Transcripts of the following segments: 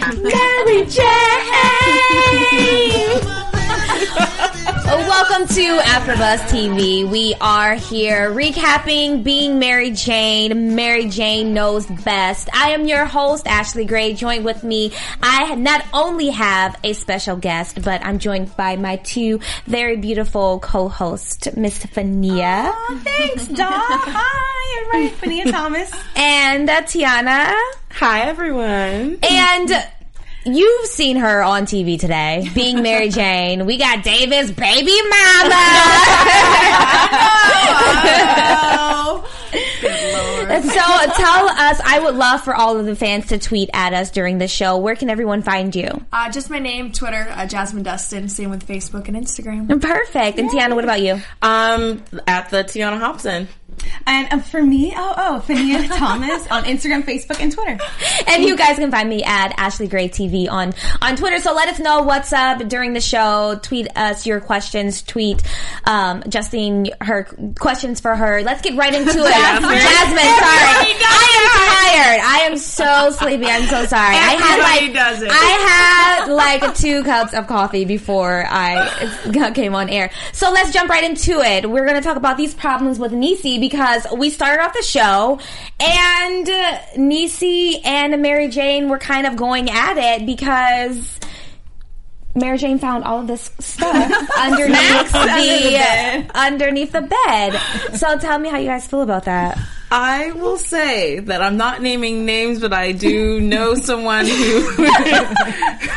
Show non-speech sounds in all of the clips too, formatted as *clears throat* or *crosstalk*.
Mary Jane! *laughs* Welcome to AfterBuzz TV. We are here recapping Being Mary Jane. Mary Jane knows best. I am your host, Ashley Gray. Joined with me, I not only have a special guest, but I'm joined by my two very beautiful co-hosts, Miss Fania. Thanks, Dawn. Hi, everybody. Fania Thomas. and uh, Tiana. Hi, everyone. And you've seen her on TV today, being Mary Jane. We got Davis, baby mama. so tell us, I would love for all of the fans to tweet at us during the show. Where can everyone find you? Uh, just my name, Twitter, uh, Jasmine Dustin. Same with Facebook and Instagram. Perfect. And Tiana, what about you? Um, at the Tiana Hobson. And uh, for me, oh, oh, Fania *laughs* Thomas on Instagram, Facebook, and Twitter. And you guys can find me at Ashley Gray TV on, on Twitter. So let us know what's up during the show. Tweet us your questions. Tweet, um, Justine her questions for her. Let's get right into it. *laughs* Jasmine, sorry. I am tired. I am so sleepy. I'm so sorry. I had Everybody like, does it. I had like two cups of coffee before I *laughs* came on air. So let's jump right into it. We're going to talk about these problems with Niecy because we started off the show and uh, Niecy and Mary Jane were kind of going at it because Mary Jane found all of this stuff *laughs* underneath the bed underneath the bed. So tell me how you guys feel about that. I will say that I'm not naming names, but I do know *laughs* someone who *laughs*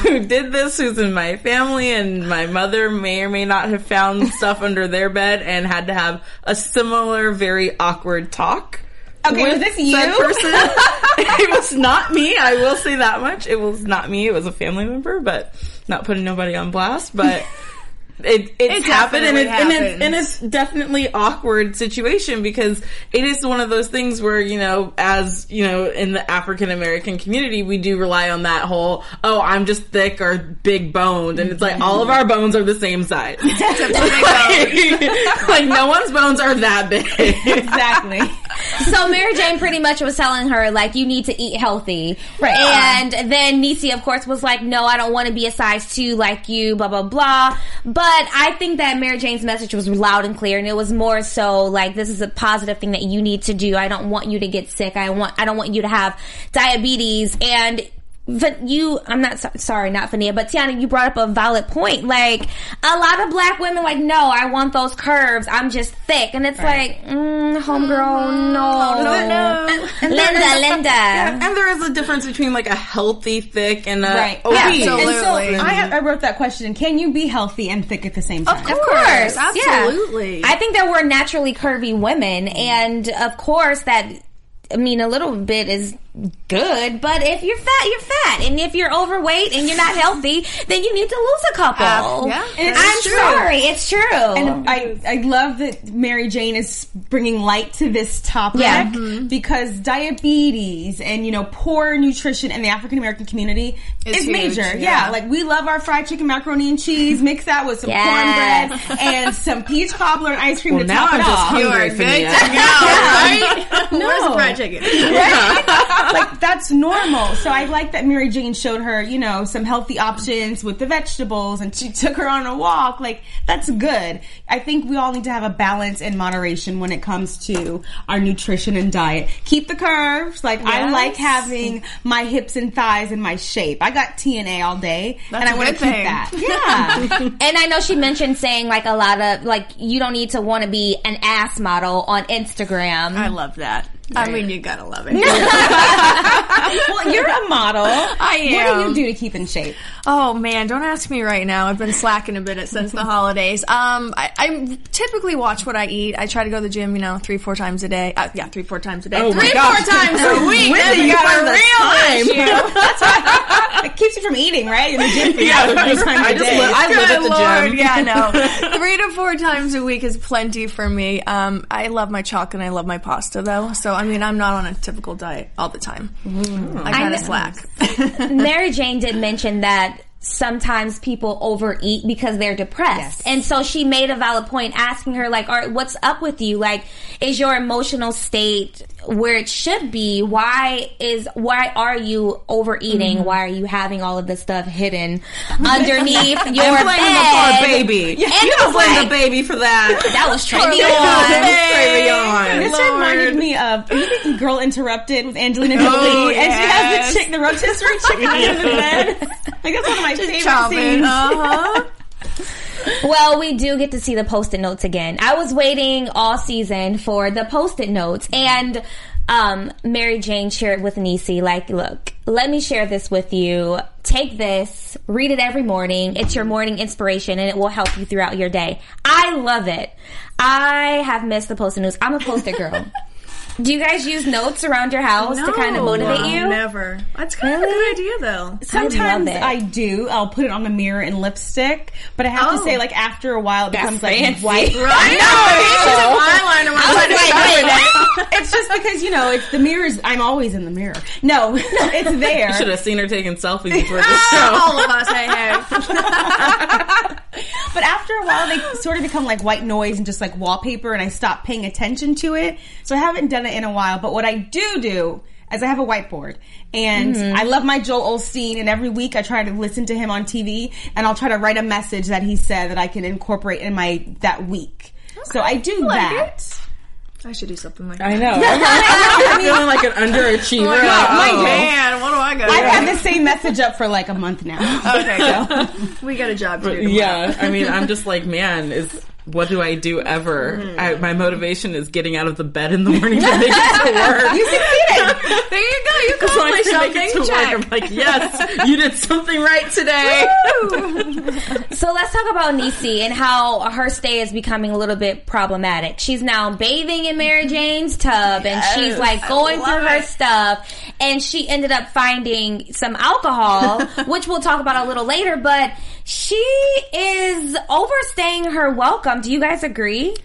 who did this, who's in my family, and my mother may or may not have found stuff under their bed and had to have a similar, very awkward talk. Okay, was this you? said person. it was not me. I will say that much. It was not me. It was a family member, but not putting nobody on blast. But *laughs* it it's happened, and, definitely it, and, it's, and it's definitely awkward situation because it is one of those things where you know, as you know, in the African American community, we do rely on that whole oh, I'm just thick or big boned, and it's like all of our bones are the same size. *laughs* like, like, no one's bones are that big. Exactly. *laughs* So Mary Jane pretty much was telling her like you need to eat healthy, right? And then Niecy, of course, was like, "No, I don't want to be a size two like you." Blah blah blah. But I think that Mary Jane's message was loud and clear, and it was more so like, "This is a positive thing that you need to do. I don't want you to get sick. I want I don't want you to have diabetes." And but you, I'm not so, sorry, not Fania, but Tiana, you brought up a valid point. Like a lot of black women, like, no, I want those curves. I'm just thick, and it's like, mm, homegirl, no, no, no. And there Linda, is- Linda. Yeah, and there is a difference between like a healthy thick and a Right. obese. Absolutely. And so I, I wrote that question. Can you be healthy and thick at the same time? Of course, absolutely. Yeah. I think that we're naturally curvy women, and of course that. I mean, a little bit is good, but if you're fat, you're fat, and if you're overweight and you're not healthy, then you need to lose a couple. Uh, yeah, it's I'm true. sorry, it's true. And I, I love that Mary Jane is bringing light to this topic Yeah. because diabetes and you know poor nutrition in the African American community It's is huge, major. yeah. Yeah. like we love our fried chicken, macaroni and cheese. Mix that with some Yes. cornbread *laughs* and some peach cobbler and ice cream Well, to now top I'm it just off. hungry, You are good to go, *laughs* right? *laughs* chicken. *laughs* like that's normal. So I like that Mary Jane showed her, you know, some healthy options with the vegetables and she took her on a walk. Like that's good. I think we all need to have a balance and moderation when it comes to our nutrition and diet. Keep the curves. Like I like having my hips and thighs in my shape. I got TNA all day That's and I want to good keep that. *laughs* Yeah. And I know she mentioned saying like a lot of like you don't need to want to be an ass model on Instagram. I love that. I mean, you gotta love it. *laughs* well, you're a model. I am. What do you do to keep in shape? Oh man, don't ask me right now. I've been slacking a bit since the *laughs* holidays. Um, I, I typically watch what I eat. I try to go to the gym, you know, three, four times a day. Uh, yeah, three, four times a day. Oh my three, gosh. four times a *laughs* week. When Then do you you got a real time? issue. It keeps you from eating, right? In the gym for you, Yeah, three times I a just day. I live at the Lord, gym. yeah, no. Three to four times a week is plenty for me. Um, I love my chalk and I love my pasta though. So I mean, I'm not on a typical diet all the time. Mm-hmm. I kind of slack. *laughs* Mary Jane did mention that sometimes people overeat because they're depressed. And so she made a valid point asking her like, "Are what's up with you? Like is your emotional state where it should be? Why is why are you overeating? Mm-hmm. Why are you having all of this stuff hidden underneath *laughs* your I'm blaming the poor bed?" baby. And you don't blame like- the baby for that. *laughs* That was trendy Crazy on. on. This reminded me of Girl Interrupted with Angelina oh, Jolie, Oh, and she has the chick, the rotisserie chicken *laughs* under the bed. Like that's one of my favorite Chop it. scenes. Uh-huh. *laughs* Well, we do get to see the post-it notes again. I was waiting all season for the post-it notes and um, Mary Jane shared with Niecy, like, look, let me share this with you. Take this, read it every morning. It's your morning inspiration and it will help you throughout your day. I love it. I have missed the post-it notes. I'm a post-it girl. *laughs* do you guys use notes around your house to kind of motivate you? Never. That's kind of a good idea though. Sometimes it. I, do. I'll put it on the mirror in lipstick, but I have to Oh. say, like after a while, it becomes like fancy. white. *laughs* I know. eyeliner. *laughs* it's just because you know, it's the mirrors. I'm always in the mirror. No, *laughs* it's there. You should have seen her taking selfies before the show. All of us, hey, hey. But after a while, they sort of become like white noise and just like wallpaper, and I stop paying attention to it. So I haven't done it in a while. But what I do do is I have a whiteboard, and mm-hmm. I love my Joel Osteen. And every week I try to listen to him on TV, and I'll try to write a message that he said that I can incorporate in my that week. So I do like that. I should do something like I that. know. *laughs* I'm, I'm *laughs* feeling like an underachiever. Oh my Like, God, oh. man, what do I got? I've had the same message up for like a month now. Okay, *laughs* go. we got a job to do. tomorrow. Yeah, I mean, I'm just like, man, is what do I do ever? Mm-hmm. I, my motivation is getting out of the bed in the morning to make it to work. *laughs* You succeeded. There you go. You *laughs* So I accomplished can make it to something. work. Check. I'm like, yes, you did something right today. So let's talk about Niecy and how her stay is becoming a little bit problematic. She's now bathing in Mary mm-hmm. Jane's tub and she's like going through her stuff and she ended up finding some alcohol, *laughs* which we'll talk about a little later, but she is overstaying her welcome. Do you guys agree?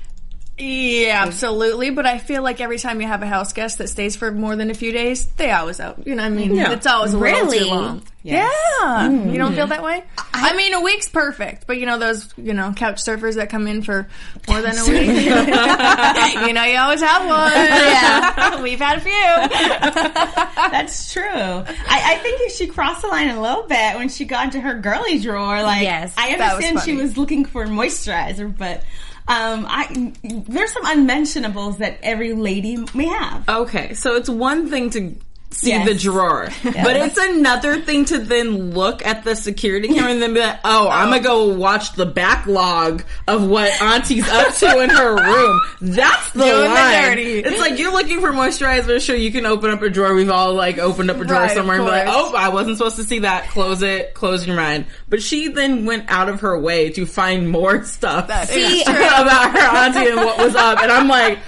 Yeah, absolutely. But I feel like every time you have a house guest that stays for more than a few days, they always out. You know what I mean? Yeah. It's always a little Really? too long. Yes. Yeah. Mm. You don't feel that way? I, mean, a week's perfect, but you know those, you know, couch surfers that come in for more than a week. *laughs* you know, you always have one. Yeah. *laughs* We've had a few. *laughs* That's true. I, I think she crossed the line a little bit when she got into her girly drawer. Like, Yes, I that was understand she funny. was looking for moisturizer, but um, I there's some unmentionables that every lady may have. Okay, so it's one thing to see Yes. the drawer, *laughs* but it's another thing to then look at the security camera and then be like, "Oh, I'm gonna go watch the backlog of what Auntie's up to in her room." That's the Doing the line. dirty. It's like you're looking for moisturizer. Sure, you can open up a drawer. We've all like opened up a drawer Right, somewhere and be like, "Oh, I wasn't supposed to see that. Close it. Close your mind." But she then went out of her way to find more *laughs* stuff See, *laughs* about her auntie and what was up, and I'm like.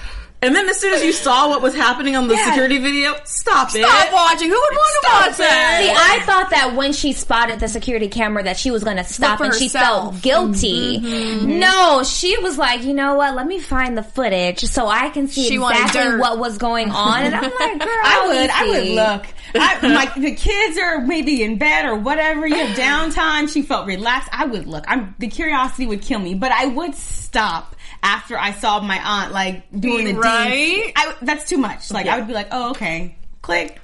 And then as soon as you saw what was happening on the security video, stop it. Stop watching. Who would want to Stop watch See, that? I thought that when she spotted the security camera that she was going to stop for and she felt guilty. Mm-hmm. No, she was like, you know what? Let me find the footage so I can see She exactly what was going on. And I'm like, girl, *laughs* I would, I would look. I, *laughs* like the kids are maybe in bed or whatever. You have downtime. She felt relaxed. I would look. I'm the curiosity would kill me, but I would stop after I saw my aunt like doing the Right? I, that's too much. Like I would be like, oh okay, click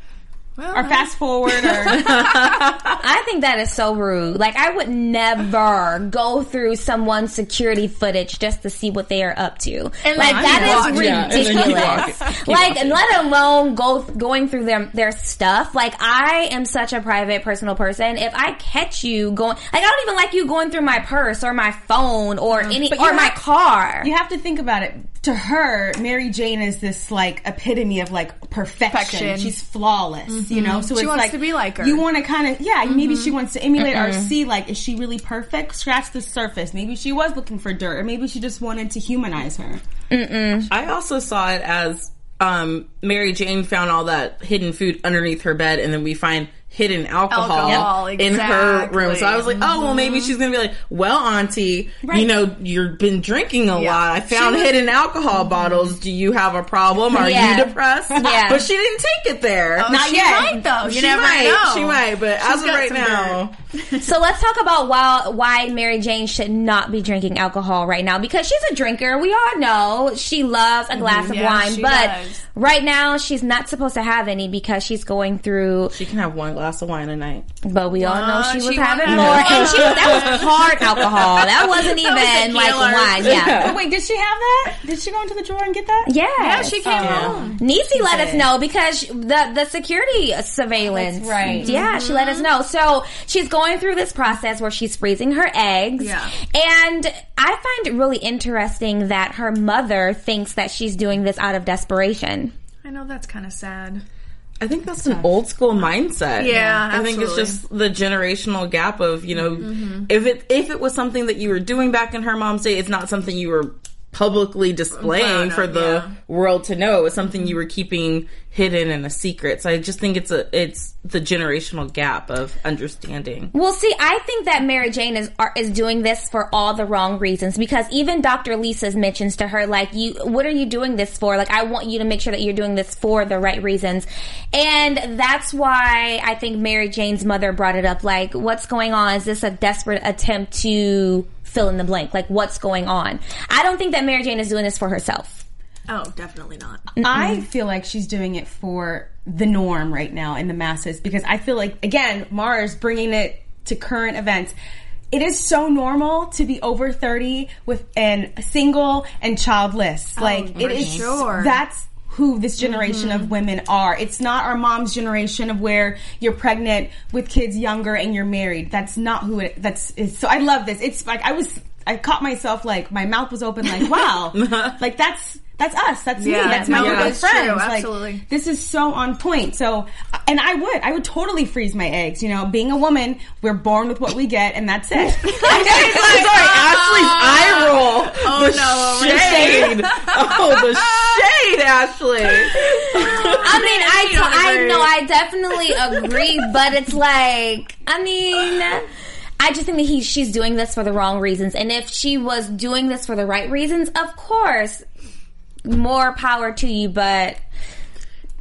Well, or fast forward or *laughs* I think that is so rude. Like, I would never go through someone's security footage just to see what they are up to. And like, then that keep is. Yeah, and ridiculous. like, walking. let alone go going through their their stuff. Like, I am such a private, personal person. If I catch you going, like, I don't even like you going through my purse or my phone or uh-huh. any But you or my car. You have to think about it. To her, Mary Jane is this like epitome of like perfection. Perfection. She's flawless, you know. So She it's wants like to be like her. You want to kind of yeah. Maybe she wants to emulate or see like is she really perfect? Scratch the surface. Maybe she was looking for dirt, or maybe she just wanted to humanize her. I also saw it as um, Mary Jane found all that hidden food underneath her bed, and then we find hidden alcohol, Alcohol, in her room. So I was like, exactly. oh, well, maybe she's gonna be like, well, Auntie, you know, you've been drinking a Yeah. lot. I found was- hidden alcohol bottles. Do you have a problem? Are Yeah. you depressed? *laughs* Yeah. But she didn't take it there. Oh, Not she yet. might though. You she never might. know. She might. But as of right now, *laughs* So let's talk about why why Mary Jane should not be drinking alcohol right now because she's a drinker. We all know she loves a glass mm-hmm. of Yeah, wine, but does. right now she's not supposed to have any because she's going through. she can have one glass of wine a night. But we all know she was she having wanted- more, and she was that was *laughs* hard alcohol. That wasn't even like wine. Yeah. *laughs* Oh, wait, did she have that? Did she go into the drawer and get that? Yeah, Yeah, she came home. Niecy let us know because the the security surveillance. That's right. Yeah, she let us mm-hmm. know. So she's going through this process where she's freezing her eggs. Yeah. And I find it really interesting that her mother thinks that she's doing this out of desperation. I know that's kind of sad. I think that's an old school mindset. Yeah, I think it's just the generational gap of you know, Mm-hmm. if it if it was something that you were doing back in her mom's day, it's not something you were publicly displaying for the yeah. world to know. It's something you were keeping hidden and a secret. So I just think it's a it's the generational gap of understanding. Well, see, I think that Mary Jane is are, is doing this for all the wrong reasons because even Dr. Lisa's mentions to her like, "You, what are you doing this for? Like, I want you to make sure that you're doing this for the right reasons," and that's why I think Mary Jane's mother brought it up. Like, what's going on? Is this a desperate attempt to fill in the blank? Like, what's going on? I don't think that Mary Jane is doing this for herself. Oh, definitely not. I feel like she's doing it for the norm right now in the masses because I feel like again Mars bringing it to current events. It is so normal to be over thirty with and single and childless. Oh, like it is sure. That's who this generation of mm-hmm. women are. It's not our mom's generation of where you're pregnant with kids younger and you're married. That's not who it. That's is, so. I love this. It's like I was. I caught myself like my mouth was open. Like wow, *laughs* uh-huh. like that's. That's us. That's me. Yeah, That's my no, group of that's true. friends. Like, this is so on point. So, and I would, I would totally freeze my eggs. You know, being a woman, we're born with what we get, and that's it. *laughs* *laughs* I'm sorry, Ashley's ah. eye roll. Oh, the no, shade. oh, the shade, Ashley. I mean, I, don't I know, I definitely agree, but it's like, I mean, I just think that he, she's doing this for the wrong reasons. And if she was doing this for the right reasons, of course, more power to you, but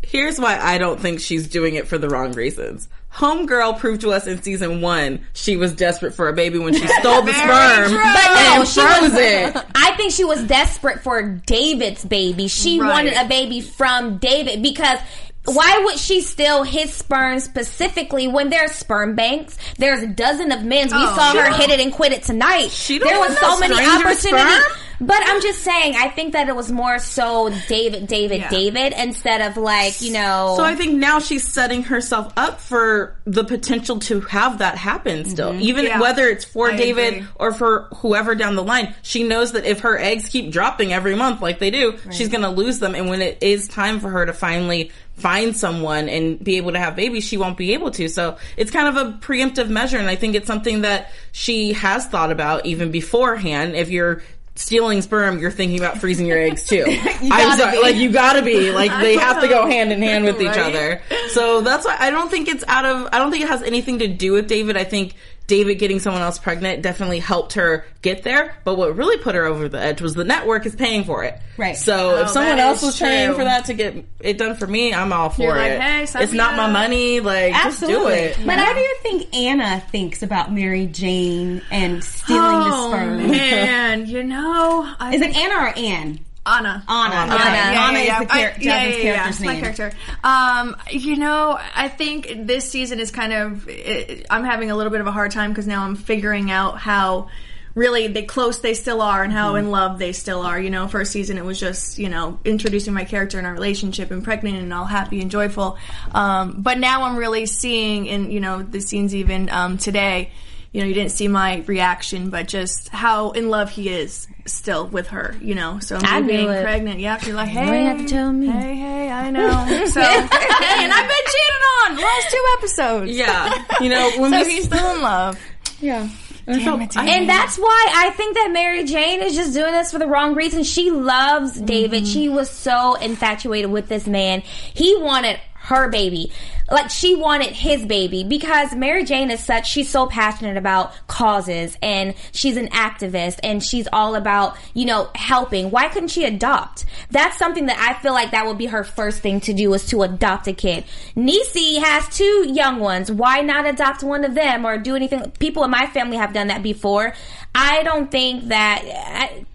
Here's why I don't think she's doing it for the wrong reasons. Homegirl proved to us in season one she was desperate for a baby when she *laughs* stole the sperm true. But no, and she froze was. it. *laughs* I think she was desperate for David's baby. She Right. wanted a baby from David because. Why would she steal his sperm specifically when there's sperm banks? There's a dozen of men's. We Oh, saw her hit it and quit it tonight. She there was so many opportunities. sperm? But I'm just saying, I think that it was more so David, David, Yeah. David instead of like, you know. So I think now she's setting herself up for the potential to have that happen still. Mm-hmm. Even Yeah. whether it's for I David agree. or for whoever down the line, she knows that if her eggs keep dropping every month like they do, she's going to lose them. And when it is time for her to finally find someone and be able to have babies, she won't be able to. So it's kind of a preemptive measure. And I think it's something that she has thought about even beforehand. If you're stealing sperm, you're thinking about freezing your eggs too. *laughs* I'm sorry, like you gotta be *laughs* like they have to go hand in hand with each Right. other. So that's why I don't think it's out of. I don't think it has anything to do with David. I think David getting someone else pregnant definitely helped her get there. But what really put her over the edge was the network is paying for it. Right. So if Oh, someone else is was paying for that to get it done for me, I'm all for You're like, it. "Hey, it's me not my money. Like Absolutely. just do it. But how do you think Anna thinks about Mary Jane and stealing the Oh sperm? man, you know, *laughs* I Is think it Anna or Anne? Anna. Anna. Anna. Anna. Anna is the char- yeah, Jasmine's yeah, yeah, character's it's my character. Um, you know, I think this season is kind of. It, I'm having a little bit of a hard time because now I'm figuring out how really the close they still are and how in love they still are. You know, first season it was just you know introducing my character and our relationship and pregnant and all happy and joyful. Um, but now I'm really seeing in you know the scenes even um, today. You know, you didn't see my reaction, but just how in love he is still with her. You know, so I me knew being it. pregnant. Yeah, you're like, hey, don't have to tell me. Hey, hey, I know. *laughs* So, hey, and I've been cheated on the last two episodes. Yeah, you know *laughs* when So we he's still in love. yeah. Damn it, And that's why I think that Mary Jane is just doing this for the wrong reason. She loves David. Mm-hmm. She was so infatuated with this man. He wanted her baby. Like she wanted his baby because Mary Jane is such she's so passionate about causes and she's an activist and she's all about, you know, helping. Why couldn't she adopt? That's something that I feel like that would be her first thing to do is to adopt a kid. Niecy has two young ones. Why not adopt one of them or do anything? People in my family have done that before. I don't think that I,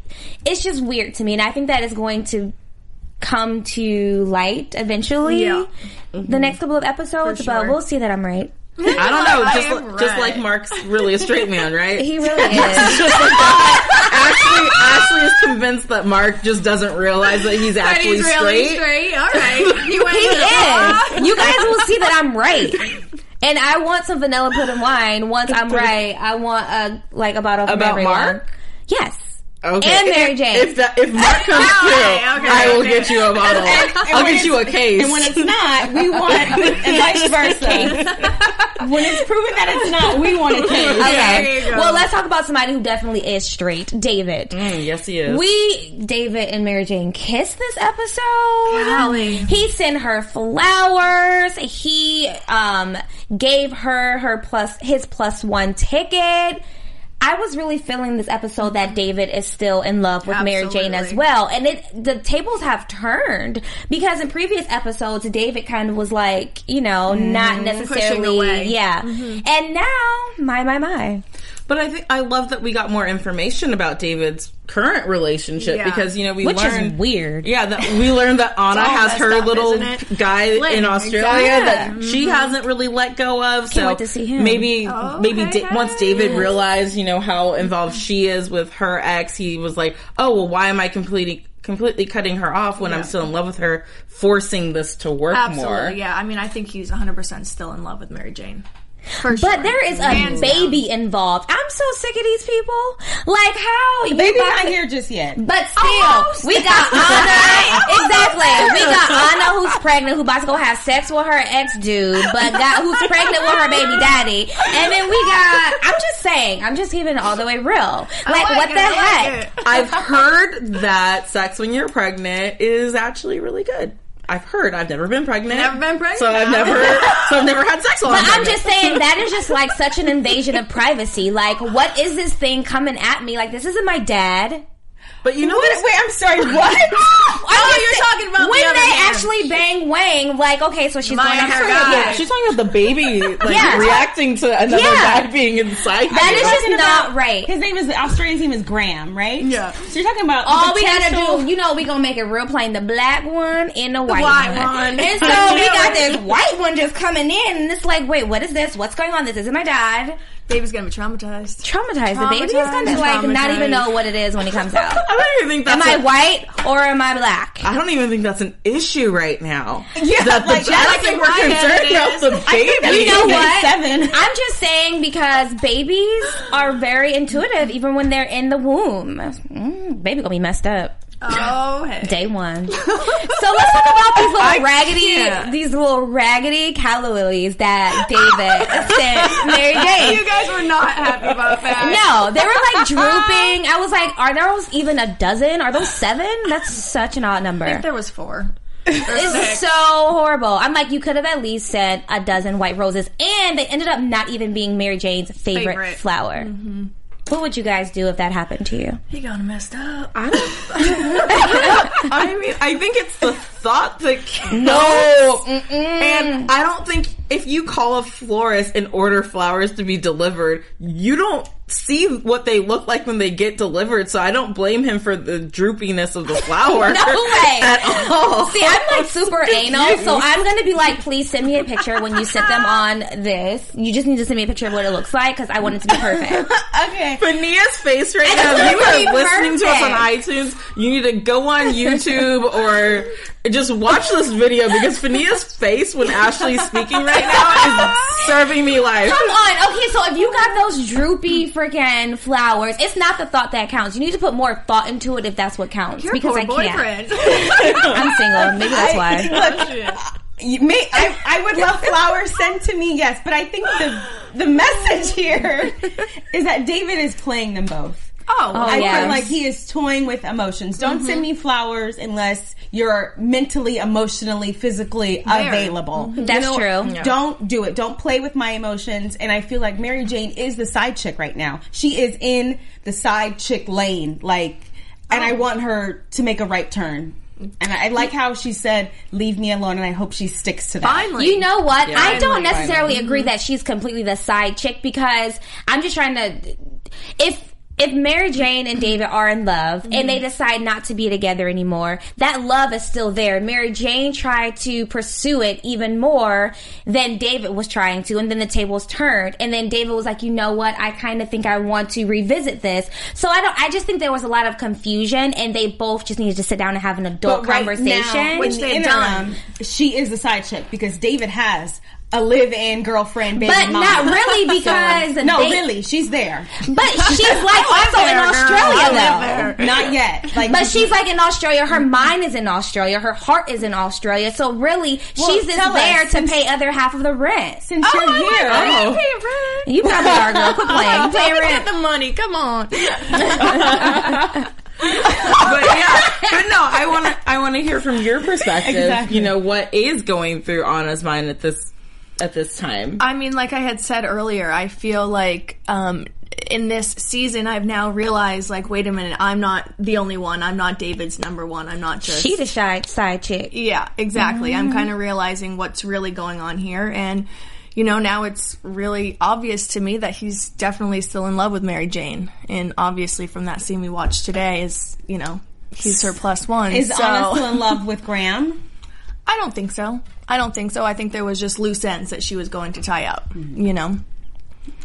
it's just weird to me, and I think that is going to come to light eventually. Yeah. The next couple of episodes, For but we'll see that I'm right. I don't know. *laughs* I Just am li- just like Mark's really a straight man, right? He really is. *laughs* just like. Ashley, Ashley is convinced that Mark just doesn't realize that he's *laughs* But actually he's really straight. straight. All right. He he is. You guys will see that I'm right. And I want some vanilla pudding wine. Once I'm right, I want a like a bottle from About everyone. Mark? Yes. Okay. And Mary Jane. If, that, if Mark comes *laughs* through, okay, I will okay. get you a bottle. I'll when get you a case. And when it's not, we *laughs* want, and vice versa. *laughs* when it's proven that it's not, we want a case. Okay. There you go. Well, let's talk about somebody who definitely is straight. David. Mm, yes, he is. We, David and Mary Jane kissed this episode. Golly. He sent her flowers. He um gave her her plus his plus one ticket. I was really feeling this episode that David is still in love with Mary Jane as well. And it the tables have turned because in previous episodes David kind of was like, you know, not necessarily yeah. And now, my my my. But I think I love that we got more information about David's current relationship Yeah. because you know we Which learned is weird. Yeah, that we learned that *laughs* Anna has her up, little guy Lynn, in Australia exactly. that she mm-hmm. hasn't really let go of. so wait to see him. maybe Oh, maybe okay, da- once David realized you know how involved she is with her ex, he was like, oh well, why am I completely completely cutting her off when I'm still in love with her, forcing this to work Absolutely. more. Yeah. I mean, I think he's 100% still in love with Mary Jane. For But sure. there is a Hands down. baby involved. I'm so sick of these people. Like how you Baby's got- not here just yet. But still, Almost. we got Anna. exactly, we got *laughs* Anna who's pregnant, who about to go have sex with her ex dude, but got who's pregnant with her baby daddy. And then we got. I'm just saying. I'm just keeping it all the way real. Like, like what it, the I like heck? it. I've heard that sex when you're pregnant is actually really good. I've heard. I've never been pregnant. Never been pregnant? So I've never. so I've never had sex while But I'm I'm just saying that is just like such an invasion of privacy. Like, what is this thing coming at me? Like, this isn't my dad. But you know Wait, what? wait, I'm sorry, *laughs* what? *laughs* Oh, I Oh, you're talking about when the other they man. actually bang Wang. Like, okay, so she's My going to her guy. Yeah, she's talking about the baby *laughs* like Yeah. reacting to another Yeah. guy being inside. That you. just not about- right. His name is the Australian's name is Graham, right? Yeah. So you're talking about All we potential- gotta do, you know, we gonna make it real plain. The black one and the white, white one. one. And so we got this white one just coming in, and it's like, wait, what is this? What's going on? This isn't my dad. Baby's gonna be traumatized. Traumatized. The baby is gonna Traumatized, like not even know what it is when he comes out. *laughs* I don't even think Am that's. I a- white or am I black? I don't even think that's an issue right now. Yeah, that the like, I think we're concerned about the baby. You know what? Seven. I'm just saying because babies are very intuitive even when they're in the womb. Mm, baby gonna be messed up. Oh, hey. Day one. so let's talk about these little raggedy, can't. these little raggedy calla lilies that David *laughs* sent Mary Jane. You guys were not happy about that. No, they were like drooping. I was like, are those even a dozen? Are those seven? That's such an odd number. I think there was four. It's so horrible. I'm like, you could have at least said a dozen white roses, and they ended up not even being Mary Jane's favorite, Favorite. flower. Mm-hmm. What would you guys do if that happened to you? He got messed up. I don't. *laughs* I mean, I think it's the thought that counts. No, And I don't think if you call a florist and order flowers to be delivered, you don't see what they look like when they get delivered. So I don't blame him for the droopiness of the *laughs* flower. No way. At all. See, I'm like super *laughs* anal, so *laughs* I'm gonna be like, please send me a picture when you sit them on this. You just need to send me a picture of what it looks like because I want it to be perfect. Okay. Fania's face right now. you are listening to us on iTunes, you need to go on YouTube or just watch this video because Fania's face when Ashley's speaking right now is serving me life. Come on. Okay, so if you got those droopy freaking flowers, it's not the thought that counts. You need to put more thought into it if that's what counts. Your because poor I can't. boyfriend. *laughs* I'm single. Maybe that's why. Look, *laughs* you may, I, I would love flowers sent to me, yes, but I think the the message here is that David is playing them both. Oh, Oh, I yes. feel like he is toying with emotions. Don't send mm-hmm. me flowers unless you're mentally, emotionally, physically available. Mm-hmm. That's true. Don't do it. Don't play with my emotions. And I feel like Mary Jane is the side chick right now. She is in the side chick lane. Like, and I oh. want her to make a right turn. And I like how she said, leave me alone, and I hope she sticks to that. finally. You know what? I don't Finally, necessarily mm-hmm. agree that she's completely the side chick because I'm just trying to. If if Mary Jane and David are in love and they mm-hmm. decide not to be together anymore, that love is still there. Mary Jane tried to pursue it even more than David was trying to, and then the tables turned. And then David was like, "You know what? I kind of think I want to revisit this." So I don't. I just think there was a lot of confusion, and they both just needed to sit down and have an adult But right conversation. now, Which they've interim, done. She is the side chick because David has a live-in girlfriend, baby But mama. not really *laughs* because So- no, they- really, she's there. But *laughs* she's like also in there, girl. Australia I though. Not yet. Like, But *laughs* she's like in Australia. Her mind is in Australia. Her heart is in Australia. So really, Well, she's just tell us, there to since- pay other half of the rent. since you're oh, here. Oh. You probably are, girl. Quit playing. You pay Get rent. the money. Come on. but yeah, but no, I want to. I want to hear from your perspective. Exactly. You know what is going through Anna's mind at this at this time. I mean, like I had said earlier, I feel like um, in this season, I've now realized, like, wait a minute, I'm not the only one. I'm not David's number one. I'm not just. She the shy side chick. Yeah, exactly. I'm kind of realizing what's really going on here. And, you know, now it's really obvious to me that he's definitely still in love with Mary Jane. And obviously, from that scene we watched today, is, you know, he's her plus one. Is so. Anna still in love with Graham? *laughs* I don't think so. I don't think so. I think there was just loose ends that she was going to tie up, you know?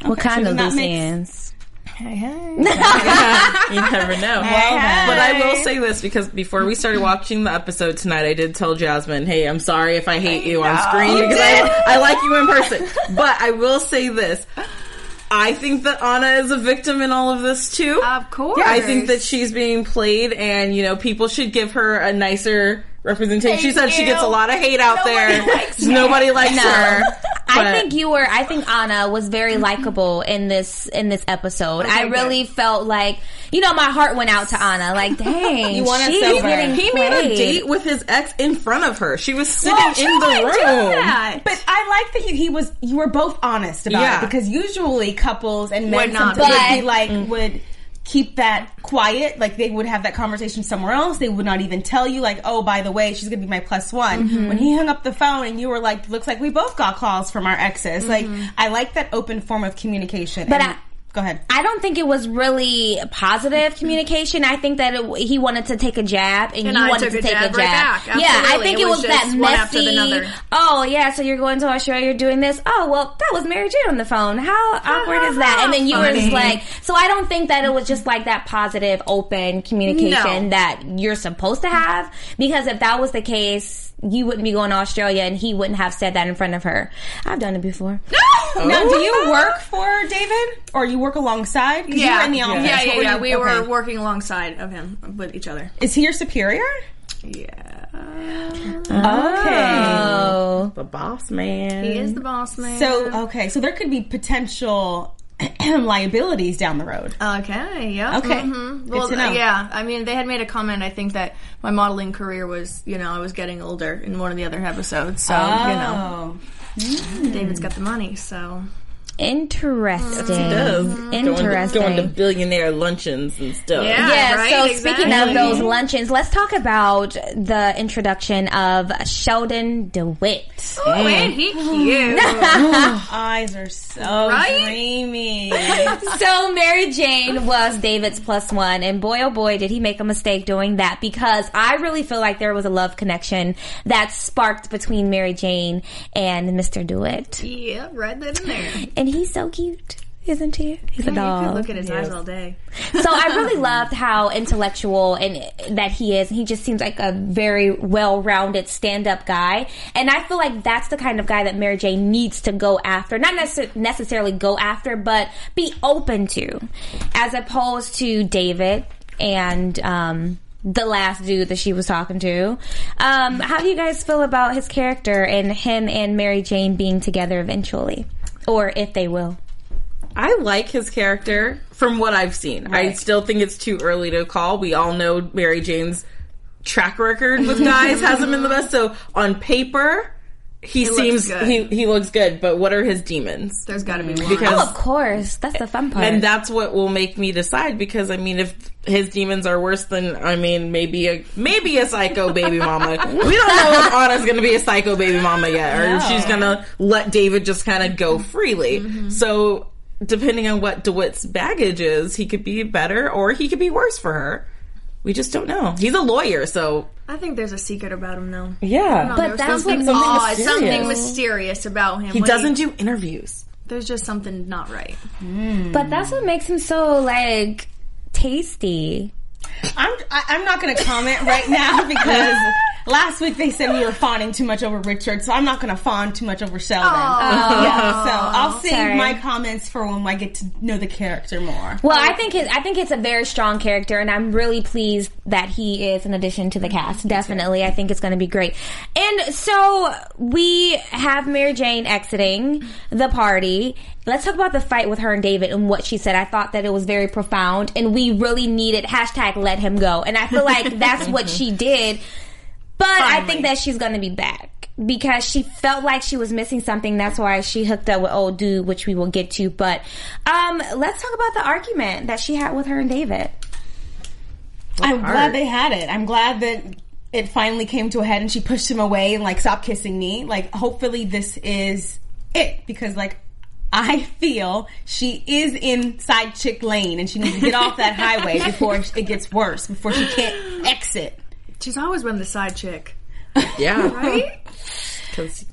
What kind so of loose makes- ends? Hey, hey. *laughs* you never know. But I will say this because before we started watching the episode tonight, I did tell Jasmine, "Hey, I'm sorry if I hate you on screen because I, I like you in person." But I will say this. I think that Anna is a victim in all of this too. Of course. I think that she's being played, and you know, people should give her a nicer representation. she said she gets a lot of hate out Nobody there. likes. *laughs* Nobody likes her. I think you were. I think Anna was very likable in this in this episode. I really felt like you know my heart went out to Anna. Like, *laughs* dang, You want us she's over. getting He made a date with his ex in front of her. She was sitting Well, in the room. do? But I like that you, he was. You were both honest about Yeah. it because usually couples and men Would not sometimes be. would be like mm. would keep that quiet. Like they would have that conversation somewhere else. They would not even tell you. Like, oh, by the way, she's gonna be my plus one. Mm-hmm. When he hung up the phone and you were like, looks like we both got calls from our exes. Like, mm-hmm. I like that open form of communication. But And- I- go ahead. I don't think it was really positive communication. I think that it, he wanted to take a jab, and, And you I wanted took to a take jab a right jab. back. Yeah, I think It it was was, that one after the messy. Oh yeah, so you're going to Australia, you're doing this. Oh well, that was Mary Jane on the phone. How awkward is that? And then you were just like, so I don't think that it was just like that positive, open communication No. that you're supposed to have. Because if that was the case. You wouldn't be going to Australia, and he wouldn't have said that in front of her. I've done it before. *gasps* No! Now, do you oh. work for David or you work alongside? 'Cause you were in the office. Yeah, What yeah, were yeah. We okay. were working alongside of him with each other. Is he your superior? Yeah. Okay. Oh, The boss man. He is the boss man. So okay, so there could be potential *clears throat* liabilities down the road. Okay. Yeah. Okay. Mhm. Good Well, yeah. I mean, they had made a comment. I think that my modeling career was, you know, I was getting older in one of the other episodes. So you know, Oh. David's got the money. So Interesting. does. Going to, Interesting. going to billionaire luncheons and stuff. Yeah. Yeah, right, so speaking of those mm-hmm. luncheons, let's talk about the introduction of Sheldon DeWitt. oh, ain't he mm. cute? *laughs* Eyes are so Right? dreamy. *laughs* so Mary Jane was David's plus one, and boy oh boy did he make a mistake doing that because I really feel like there was a love connection that sparked between Mary Jane and Mr. DeWitt. yeah, right then and there. And he's so cute, isn't he? He's a You dog. could look at his eyes all day. so I *laughs* really loved how intellectual and that he is. He just seems like a very well-rounded stand-up guy, and I feel like that's the kind of guy that Mary Jane needs to go after. Not necess- necessarily go after, but be open to, as opposed to David and. um the last dude that she was talking to. Um, how do you guys feel about his character and him and Mary Jane being together eventually? Or if they will. I like his character from what I've seen. I still think it's too early to call. We all know Mary Jane's track record with guys *laughs* hasn't been the best. So on paper, he looks seems he he looks good. But what are his demons? There's got to be one. Because Oh, of course. That's the fun part. and that's what will make me decide because I mean if his demons are worse than I mean maybe a maybe a psycho baby mama. *laughs* we don't know if Anna's gonna be a psycho baby mama yet or if she's gonna let David just kind of go freely. Mm-hmm. So depending on what DeWitt's baggage is, he could be better or he could be worse for her. We just don't know. He's a lawyer, so I think there's a secret about him, though. yeah. No, But that's something what- odd, mysterious. something mysterious about him. he When doesn't do interviews. There's just something not right. Hmm. But that's what makes him so like tasty. I'm I, I'm not going to comment right now *laughs* because last week they said we were fawning too much over Richard, so I'm not going to fawn too much over Sheldon. Yeah, so I'll save Sorry. my comments for when I get to know the character more. Well, I think his, I think it's a very strong character, and I'm really pleased that he is an addition to the mm-hmm. cast. Definitely, I think it's going to be great. And so we have Mary Jane exiting the party. Let's talk about the fight with her and David and what she said. I thought that it was very profound, and we really needed hashtag let him go. And I feel like *laughs* that's what she did. But I think that she's going to be back because she felt like she was missing something. That's why she hooked up with old dude, which we will get to. But um, let's talk about the argument that she had with her and David. I'm glad they had it. I'm glad that it finally came to a head and she pushed him away and like stop kissing me. Like hopefully this is it because like I feel she is in side chick lane and she needs to get off that highway *laughs* before it gets worse, before she can't exit. She's always been the side chick, Yeah. *laughs* right? 'Cause,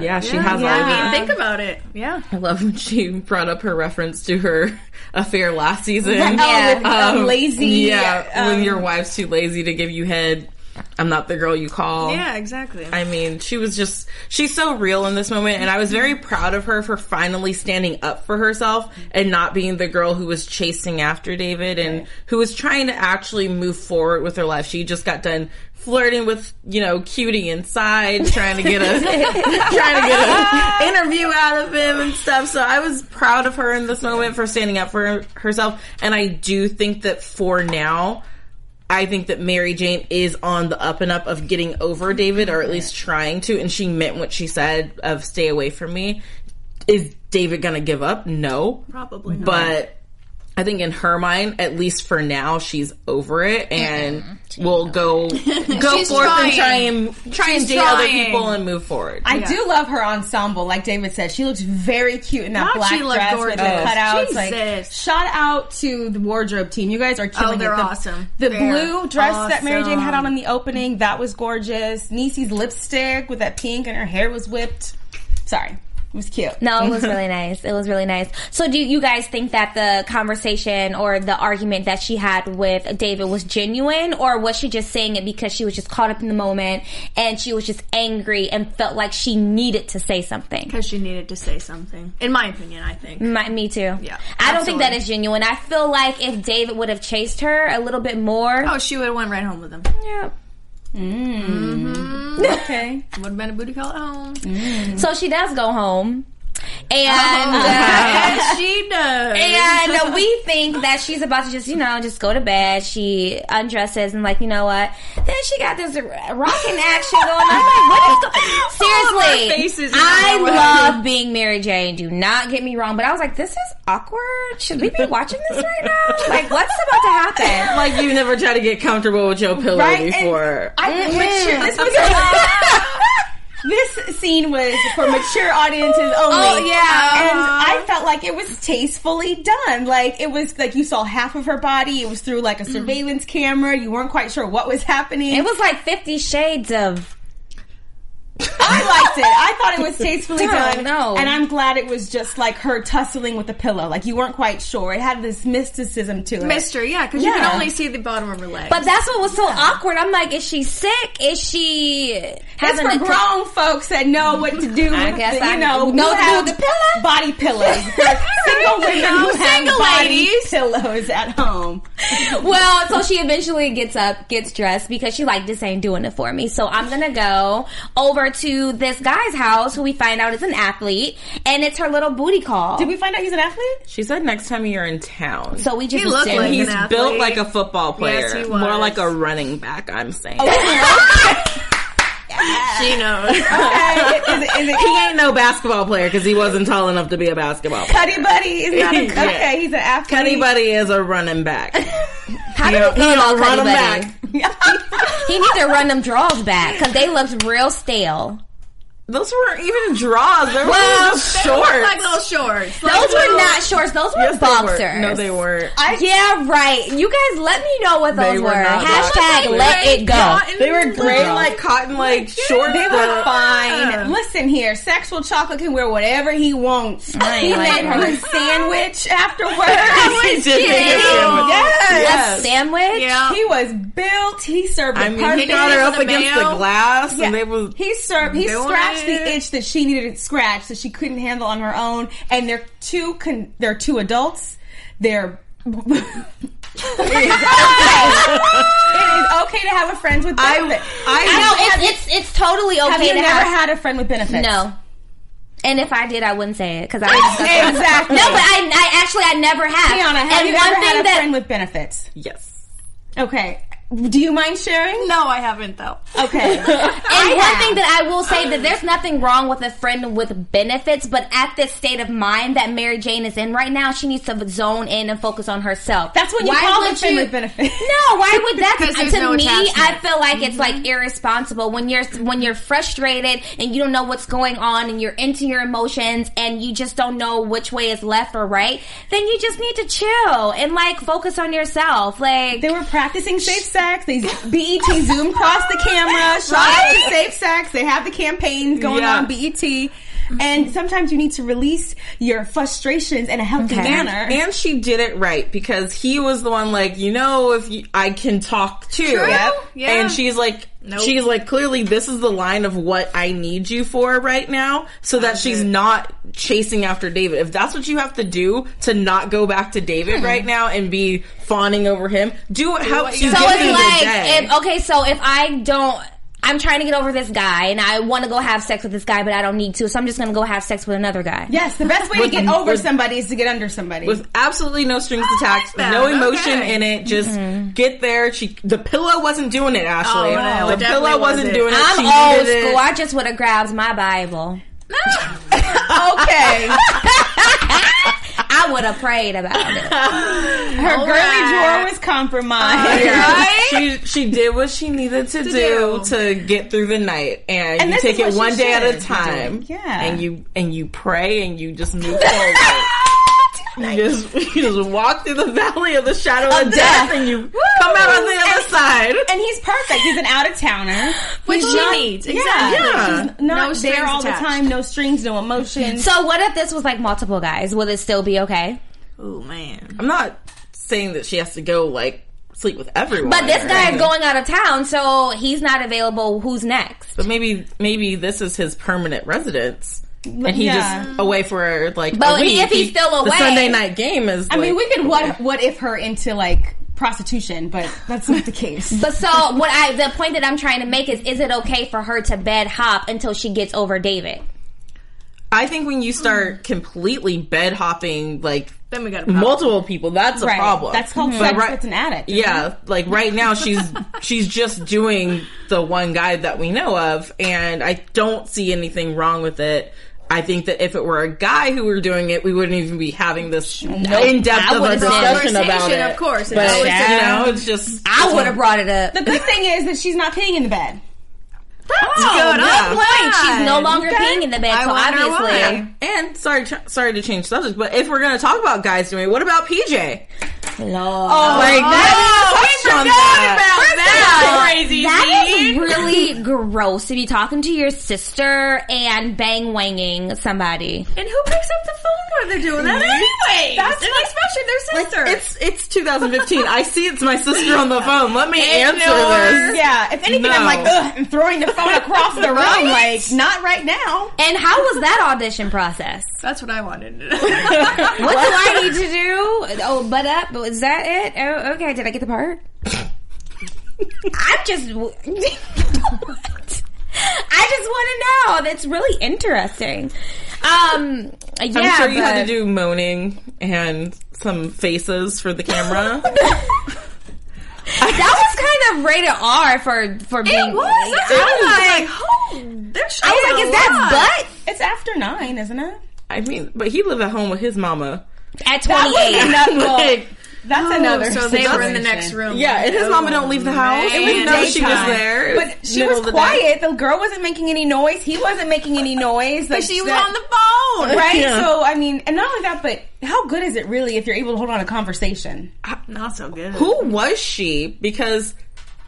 yeah, she has yeah, all I mean, think about it. Yeah. I love when she brought up her reference to her *laughs* affair last season. *laughs* Oh, with, um, Um, lazy. Yeah, when um, your wife's too lazy to give you head, I'm not the girl you call. Yeah, exactly. I mean, she was just, she's so real in this moment, and I was very proud of her for finally standing up for herself and not being the girl who was chasing after David and who was trying to actually move forward with her life. She just got done flirting with, you know, cutie inside, trying to get a, *laughs* trying to get an interview out of him and stuff. So I was proud of her in this moment for standing up for herself, and I do think that for now, I think that Mary Jane is on the up and up of getting over David, or at least trying to, and she meant what she said of stay away from me. Is David gonna give up? No. Probably not. But I think in her mind, at least for now, she's over it and will go go *laughs* She's forth and try and try and She's date other people and move forward. I do love her ensemble. Like David said, she looks very cute in that God, black she looked dress with the gorgeous. cutouts. Like, Jesus. shout out to the wardrobe team. You guys are oh, killing Oh, they're it. The, awesome. The They're blue dress that Mary Jane had on in the opening that was gorgeous. Niecy's lipstick with that pink and her hair was whipped. Sorry, it was cute. No, it was *laughs* really nice. It was really nice. So, do you guys think that the conversation or the argument that she had with David was genuine, or was she just saying it because she was just caught up in the moment and she was just angry and felt like she needed to say something? Because she needed to say something. In my opinion, I think. My, me too. Yeah, I don't think that is genuine. I feel like if David would have chased her a little bit more, Oh, she would have went right home with him. yeah. Mm. Mm-hmm. *laughs* Okay. Would have been a booty call at home. Mm. So she does go home. And uh, Yes, she does. and we *laughs* think that she's about to just you know just go to bed. She undresses and like you know what? Then she got this rocking action going on. I'm like, what is go- *laughs* Seriously, faces, I know, love being Mary Jane. Do not get me wrong, but I was like, this is awkward. Should we be watching this right now? Like, what's about to happen? *laughs* Like you never tried to get comfortable with your pillow Right, and before. I Mm-hmm. mature, this was this scene was for mature audiences oh, only. Oh, yeah. Uh-huh. and I felt like it was tastefully done. Like it was like you saw half of her body. It was through like a surveillance mm. camera. You weren't quite sure what was happening. It was like Fifty Shades of. I liked it. I thought it was tastefully Darn, done. no. And I'm glad it was just like her tussling with the pillow. Like you weren't quite sure. It had this mysticism to it. Mystery, yeah, because you Yeah. can only see the bottom of her leg. But that's what was so awkward. I'm like, is she sick? Is she having for a grown folks that know what to do I with guess the, I you know, know who to have do with the pillow. body pillows. *laughs* Single women who have single body ladies. pillows at home. *laughs* Well, so she eventually gets up, gets dressed because she like this ain't doing it for me. So I'm gonna go over to this guy's house who we find out is an athlete, and it's her little booty call. Did we find out he's an athlete? She said next time you're in town. so we just He looked assumed- like he's an athlete. built like a football player, Yes, he was. more like a running back. I'm saying oh, *laughs* she knows. *laughs* Okay. is it, is it *laughs* he ain't no basketball player because he wasn't tall enough to be a basketball. player. Cuddy Buddy is not a, *laughs* Yeah. okay. He's an athlete. Cuddy Buddy is a running back. How do He we don't- feel he about don't run Cuddy 'em Buddy? back. He needs to run them draws back because they looked real stale. Those weren't even draws. They were Well, just They look shorts. like little shorts. Those Like were not shorts. Those were Yes, they boxers. were. No, they weren't. Yeah, right. You guys, let me know what those They were were. Hashtag boxers. let it go. Cotton They were gray, Girl. like cotton, like shorts. They were that- fine. Listen here, sexual chocolate can wear whatever he wants. I He made her *laughs* her. a sandwich afterwards. He did make a sandwich. Yes. A sandwich. Yeah. He was built. He served I it mean, he got her up against the mayo. glass, Yeah. and they was He served. He Doing scratched the itch that she needed to scratch that she couldn't handle on her own. And they're two. Con- they're two adults. They're. *laughs* it is okay to have a friend with I, benefits. I, No, it's, it's it's totally okay have you to never have. had a friend with benefits? No. And if I did, I wouldn't say it because I *laughs* Exactly. no, but I, I actually I never have. Tiana, have and you one ever thing had a that friend with benefits? yes. Okay. Do you mind sharing? No, I haven't though. Okay. *laughs* And one thing that I will say that there's nothing wrong with a friend with benefits, but at this state of mind that Mary Jane is in right now, she needs to zone in and focus on herself. That's what you Why call a friend you- with benefits. No, why would that? *laughs* Because there's to no me, attachment. I feel like it's like mm-hmm. irresponsible when you're when you're frustrated and you don't know what's going on and you're into your emotions and you just don't know which way is left or right. Then you just need to chill and like focus on yourself. Like They were practicing safe sex. They BET Zoom across the camera, shot Right? to safe sex. They have the campaigns going Yeah. on BET. And sometimes you need to release your frustrations in a healthy Okay. manner. And she did it right because he was the one like, you know, if you, I can talk too. Yep. Yeah. And she's like, Nope. she's like, clearly this is the line of what I need you for right now so that she's not chasing after David. If that's what you have to do to not go back to David Hmm. right now and be fawning over him, do what helps you So get it's through the like, day. if, okay, so if I don't, I'm trying to get over this guy and I want to go have sex with this guy, but I don't need to, so I'm just going to go have sex with another guy. yes, the best way to get over with- somebody is to get under somebody. with absolutely no strings attached, that. no emotion Okay. in it. Just Mm-hmm. get there. She the pillow wasn't doing it, Ashley. Oh, no, the it pillow wasn't wasn't. doing it. I'm She old school. it. I just would have grabbed my Bible. *laughs* okay. *laughs* I would have prayed about it. *laughs* Her girly right. drawer was compromised. Uh, yeah. She she did what she needed to, do, do. to get through the night, and, And you take it one day at a time. Yeah. and you and you pray and you just move forward. *laughs* You just *laughs* you just walk through the valley of the shadow of, death, death. and you come out on the other side. And he's perfect. He's an out of towner. *gasps* Which He's she not- needs, Yeah, exactly. Yeah. She's not No there all attached. the time. No strings, no emotions. So what if this was like multiple guys? Will it still be okay? Oh man. I'm not saying that she has to go like sleep with everyone, But this guy is going out of town, so he's not available. Who's next? But maybe maybe this is his permanent residence. And he's Yeah. just away for like But a week. if he's He- still the away- Sunday night game is. I mean, we could what what if her into like prostitution, but that's not the case. *laughs* But so what I the point that I'm trying to make is is it okay for her to bed hop until she gets over David? I think when you start hmm. completely bed hopping, like Then we got multiple people, that's a Right. problem. That's called But sex right- with an addict. Yeah, it? like right now she's *laughs* she's just doing the one guy that we know of, and I don't see anything wrong with it. I think that if it were a guy who were doing it, we wouldn't even be having this in depth of a discussion about Conversation, it. of course. It's but always you a- know, it's just I would have brought it up. The good thing is that she's not peeing in the bed. That's Oh, good. yeah. I'm. She's no longer peeing in the bed, I so obviously. why. And sorry, ch- sorry to change subject, but if we're going to talk about guys doing it, what about PJ? Lord. Oh, like Oh, that. we forgot about that. Crazy. That is really gross to be talking to your sister and bang wanging somebody. And who picks up the phone when they're doing that anyway? That's and what- especially their sister. It's it's 2015. I see it's my sister on the phone. Let me answer Ignore. this. Yeah, if anything, I'm like, ugh, I'm throwing the phone across the *laughs* room. Like, not right now. And how was that audition process? That's what I wanted to know. *laughs* What do I need to do? Oh, butt up. Is that it? Oh, okay. Did I get the part? *laughs* I'm just. what? *laughs* I just want to know. That's really interesting. Um, yeah, I'm sure you had to do moaning and some faces for the camera. *laughs* That was kind of rated R for for being. it was. That's It I was was. like, oh, they're I was like, is that butt It's after nine, isn't it? I mean, but he lived at home with his mama. at 28? Like, That's oh, another. So they were in the next room. yeah, and his mama don't leave the oh, house. man. We didn't know she was there. But she was of the day. quiet. The girl wasn't making any noise. He wasn't making any noise. Like, She was that- on the phone. Right? Yeah. So, I mean, and not only that, but how good is it really if you're able to hold on a conversation? Not so good. Who was she? Because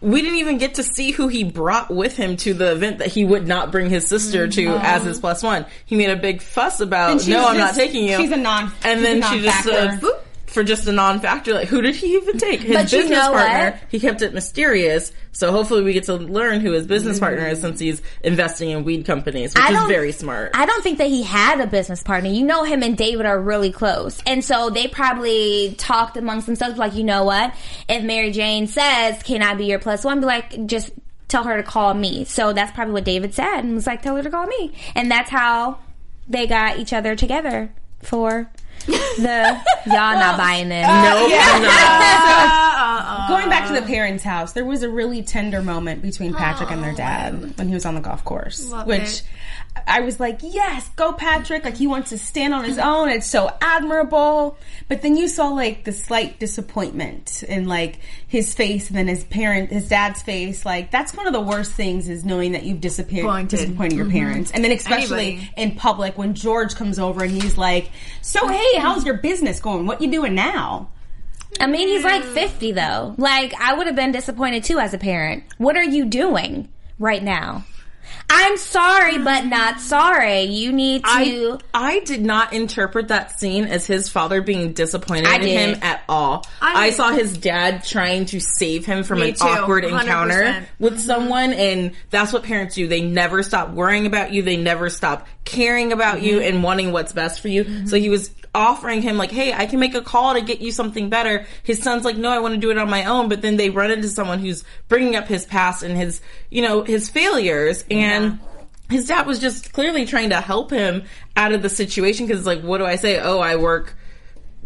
we didn't even get to see who he brought with him to the event that he would not bring his sister to mm-hmm. as his plus one. He made a big fuss about, And no, I'm not taking you. she's a non- And then she just said, "Boop," for just a non-factor. Like, who did he even take? His But you business know partner. what? He kept it mysterious. So hopefully we get to learn who his business partner is mm-hmm. since he's investing in weed companies, which is very smart. I don't think that he had a business partner. You know, him and David are really close. And so they probably talked amongst themselves, like, you know what? If Mary Jane says, can I be your plus one? Be like, just tell her to call me. So that's probably what David said and was like, tell her to call me. And that's how they got each other together for the, y'all not buying this. Uh, nope, I'm. *laughs* Uh-uh. Going back to the parents' house, there was a really tender moment between Patrick and their dad oh, when he was on the golf course, Love which it. I was like, "Yes, go Patrick!" Like he wants to stand on his own. It's so admirable. But then you saw like the slight disappointment in like his face, and then his parent, his dad's face. Like that's one of the worst things is knowing that you've disappeared, Disappointed. disappointed your mm-hmm. parents, and then especially Anybody. in public when George comes over and he's like, "So hey, how's your business going? What you doing now?" I mean, he's like 50 though. Like, I would have been disappointed too as a parent. What are you doing right now? I'm sorry, mm. but not sorry. You need to. I, I did not interpret that scene as his father being disappointed I in did. him at all. I I, saw his dad trying to save him from an too, awkward 100%. encounter with someone, and that's what parents do. They never stop worrying about you. They never stop caring about you and wanting what's best for you. So he was offering him like, "Hey, I can make a call to get you something better." His son's like, "No, I want to do it on my own." But then they run into someone who's bringing up his past and his, you know, his failures and his dad was just clearly trying to help him out of the situation because like what do i say oh i work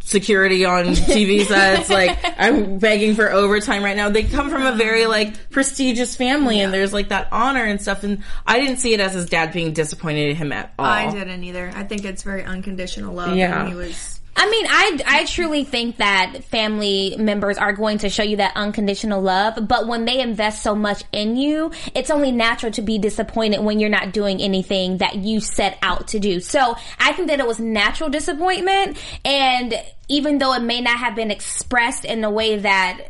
security on *laughs* tv sets like i'm begging for overtime right now they come from a very like prestigious family and there's like that honor and stuff and i didn't see it as his dad being disappointed in him at all I didn't either. I think it's very unconditional love. Yeah. And he was. I mean, I, I truly think that family members are going to show you that unconditional love, but when they invest so much in you, it's only natural to be disappointed when you're not doing anything that you set out to do. So I think that it was natural disappointment, and even though it may not have been expressed in a way that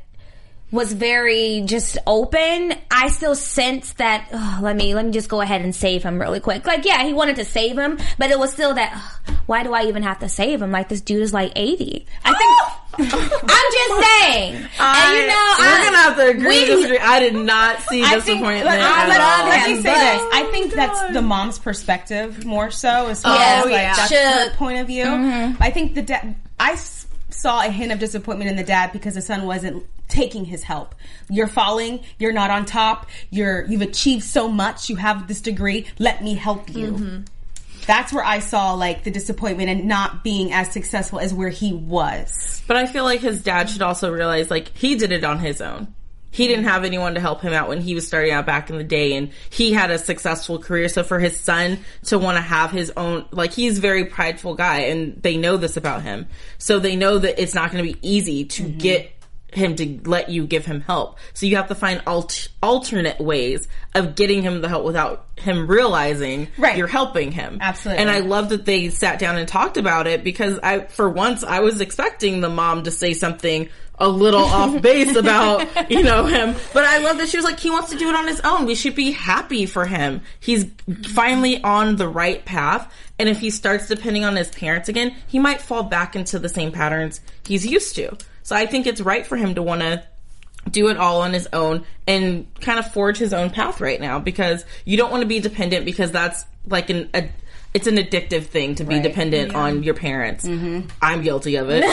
was very just open. I still sense that. ugh, let me let me just go ahead and save him really quick. Like, yeah, he wanted to save him, but it was still that. ugh, why do I even have to save him? Like this dude is like eighty. I think. *laughs* I'm just saying. and you know, we're I- gonna have to agree we- to disagree. I did not see I think, disappointment let, at let- all. let me say this. I think oh that's the mom's perspective more so as far Yeah. Oh, as like yeah. that's Should- her point of view. Mm-hmm. I think the dad. I s- saw a hint of disappointment in the dad because the son wasn't taking his help. You're falling. You're not on top. You're you've achieved so much. You have this degree. Let me help you. Mm-hmm. that's where I saw like the disappointment and not being as successful as where he was. But I feel like his dad should also realize like he did it on his own. He didn't have anyone to help him out when he was starting out back in the day and he had a successful career. So for his son to want to have his own, like he's a very prideful guy and they know this about him. So they know that it's not going to be easy to mm-hmm. get him to let you give him help. So you have to find alt- alternate ways of getting him the help without him realizing Right. you're helping him. Absolutely. And I love that they sat down and talked about it because I, for once, I was expecting the mom to say something a little *laughs* off base about, you know, him. But I love that she was like, he wants to do it on his own. We should be happy for him. He's finally on the right path. And if he starts depending on his parents again, he might fall back into the same patterns he's used to. So I think it's right for him to want to do it all on his own and kind of forge his own path right now because you don't want to be dependent because that's like an a, it's an addictive thing to be dependent on your parents. Mm-hmm. I'm guilty of it. *laughs* *laughs* And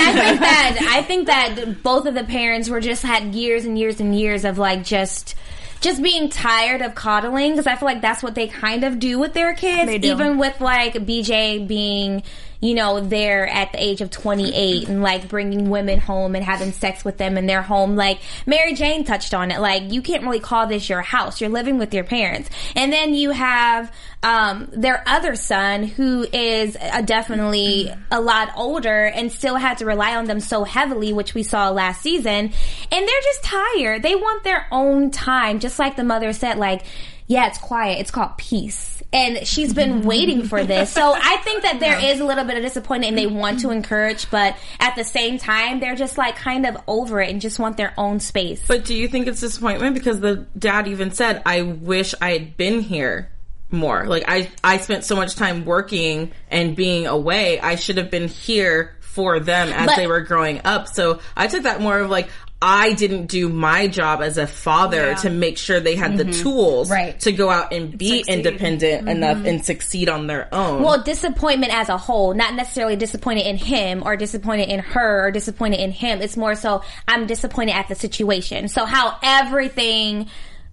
I think that I think that both of the parents were just had years and years and years of like just just being tired of coddling because I feel like that's what they kind of do with their kids. They do. Even with like PJ being, you know, there at the age of 28 and like bringing women home and having sex with them in their home. Like Mary Jane touched on it. Like you can't really call this your house. You're living with your parents. And then you have um, their other son who is uh, definitely a lot older and still had to rely on them so heavily, which we saw last season. And they're just tired. They want their own time, just like the mother said, like, yeah, it's quiet. It's called peace. And she's been waiting for this. So I think that there is a little bit of disappointment and they want to encourage, but at the same time, they're just like kind of over it and just want their own space. But do you think it's disappointment? Because the dad even said, I wish I had been here more. Like I, I spent so much time working and being away. I should have been here for them as But- they were growing up. So I took that more of like, I didn't do my job as a father to make sure they had the mm-hmm. tools Right. to go out and be independent mm-hmm. enough and succeed on their own. Well, disappointment as a whole, not necessarily disappointed in him or disappointed in her or disappointed in him. It's more so I'm disappointed at the situation. So how everything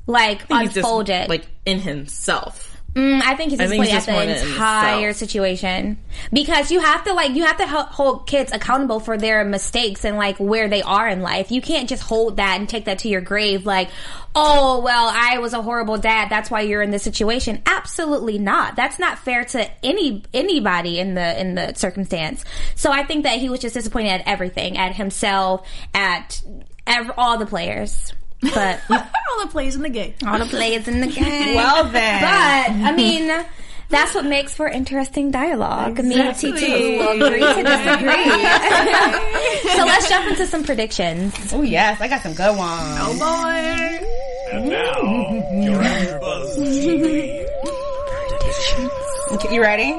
like He's just, unfolded. like in himself. Mm, I think he's I think disappointed he's at the entire situation because you have to like you have to hold kids accountable for their mistakes and like where they are in life. You can't just hold that and take that to your grave like, "Oh, well, I was a horrible dad. That's why you're in this situation." Absolutely not. That's not fair to any anybody in the in the circumstance. So I think that he was just disappointed at everything, at himself, at ev- all the players. But *laughs* All the plays in the game. all the players in the *laughs* game. Well then. But I mean, *laughs* that's what makes for interesting dialogue. Me and T2 will agree to disagree. so let's jump into some predictions. oh yes, I got some good ones. Oh boy. And now, you're your AfterBuzz TV. Okay, you ready?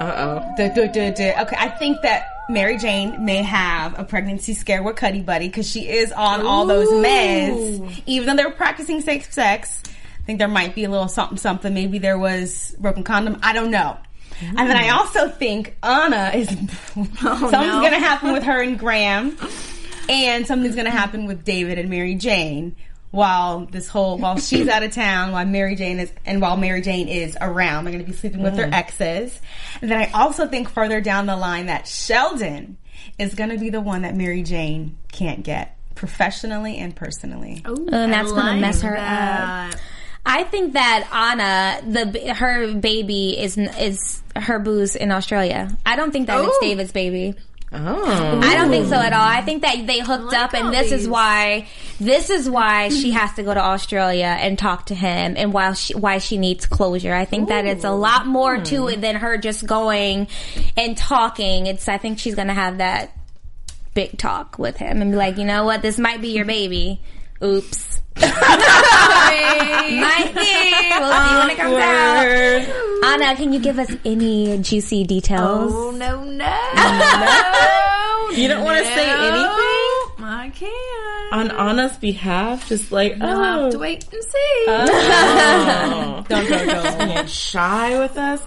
Uh oh. Okay, I think that Mary Jane may have a pregnancy scare with Cuddy Buddy because she is on all those meds. Even though they're practicing safe sex, I think there might be a little something, something. Maybe there was broken condom. I don't know. And then I also think Anna is *laughs* *laughs* oh, something's going to happen with her and Graham, *laughs* and something's going to happen with David and Mary Jane. While this whole while *laughs* she's out of town, while Mary Jane is and while Mary Jane is around, they're going to be sleeping with their mm. exes. And then I also think further down the line that Sheldon is going to be the one that Mary Jane can't get professionally and personally. Oh, and that's gonna mess her up. I think that Anna, the her baby is is her booze in Australia. I don't think that it's David's baby. Oh. I don't think so at all. I think that they hooked like up, and all this is why this is why she has to go to Australia and talk to him, and why she why she needs closure. I think that it's a lot more to it than her just going and talking. It's I think she's gonna have that big talk with him and be like, you know what, this might be your baby. Oops. might be. We'll see when it comes out. Anna, can you give us any juicy details? Oh no no! no. You don't want to say anything I can't. on Anna's behalf? Just like, I'll oh, have to wait and see. don't oh. *laughs* go, go. Shy with us.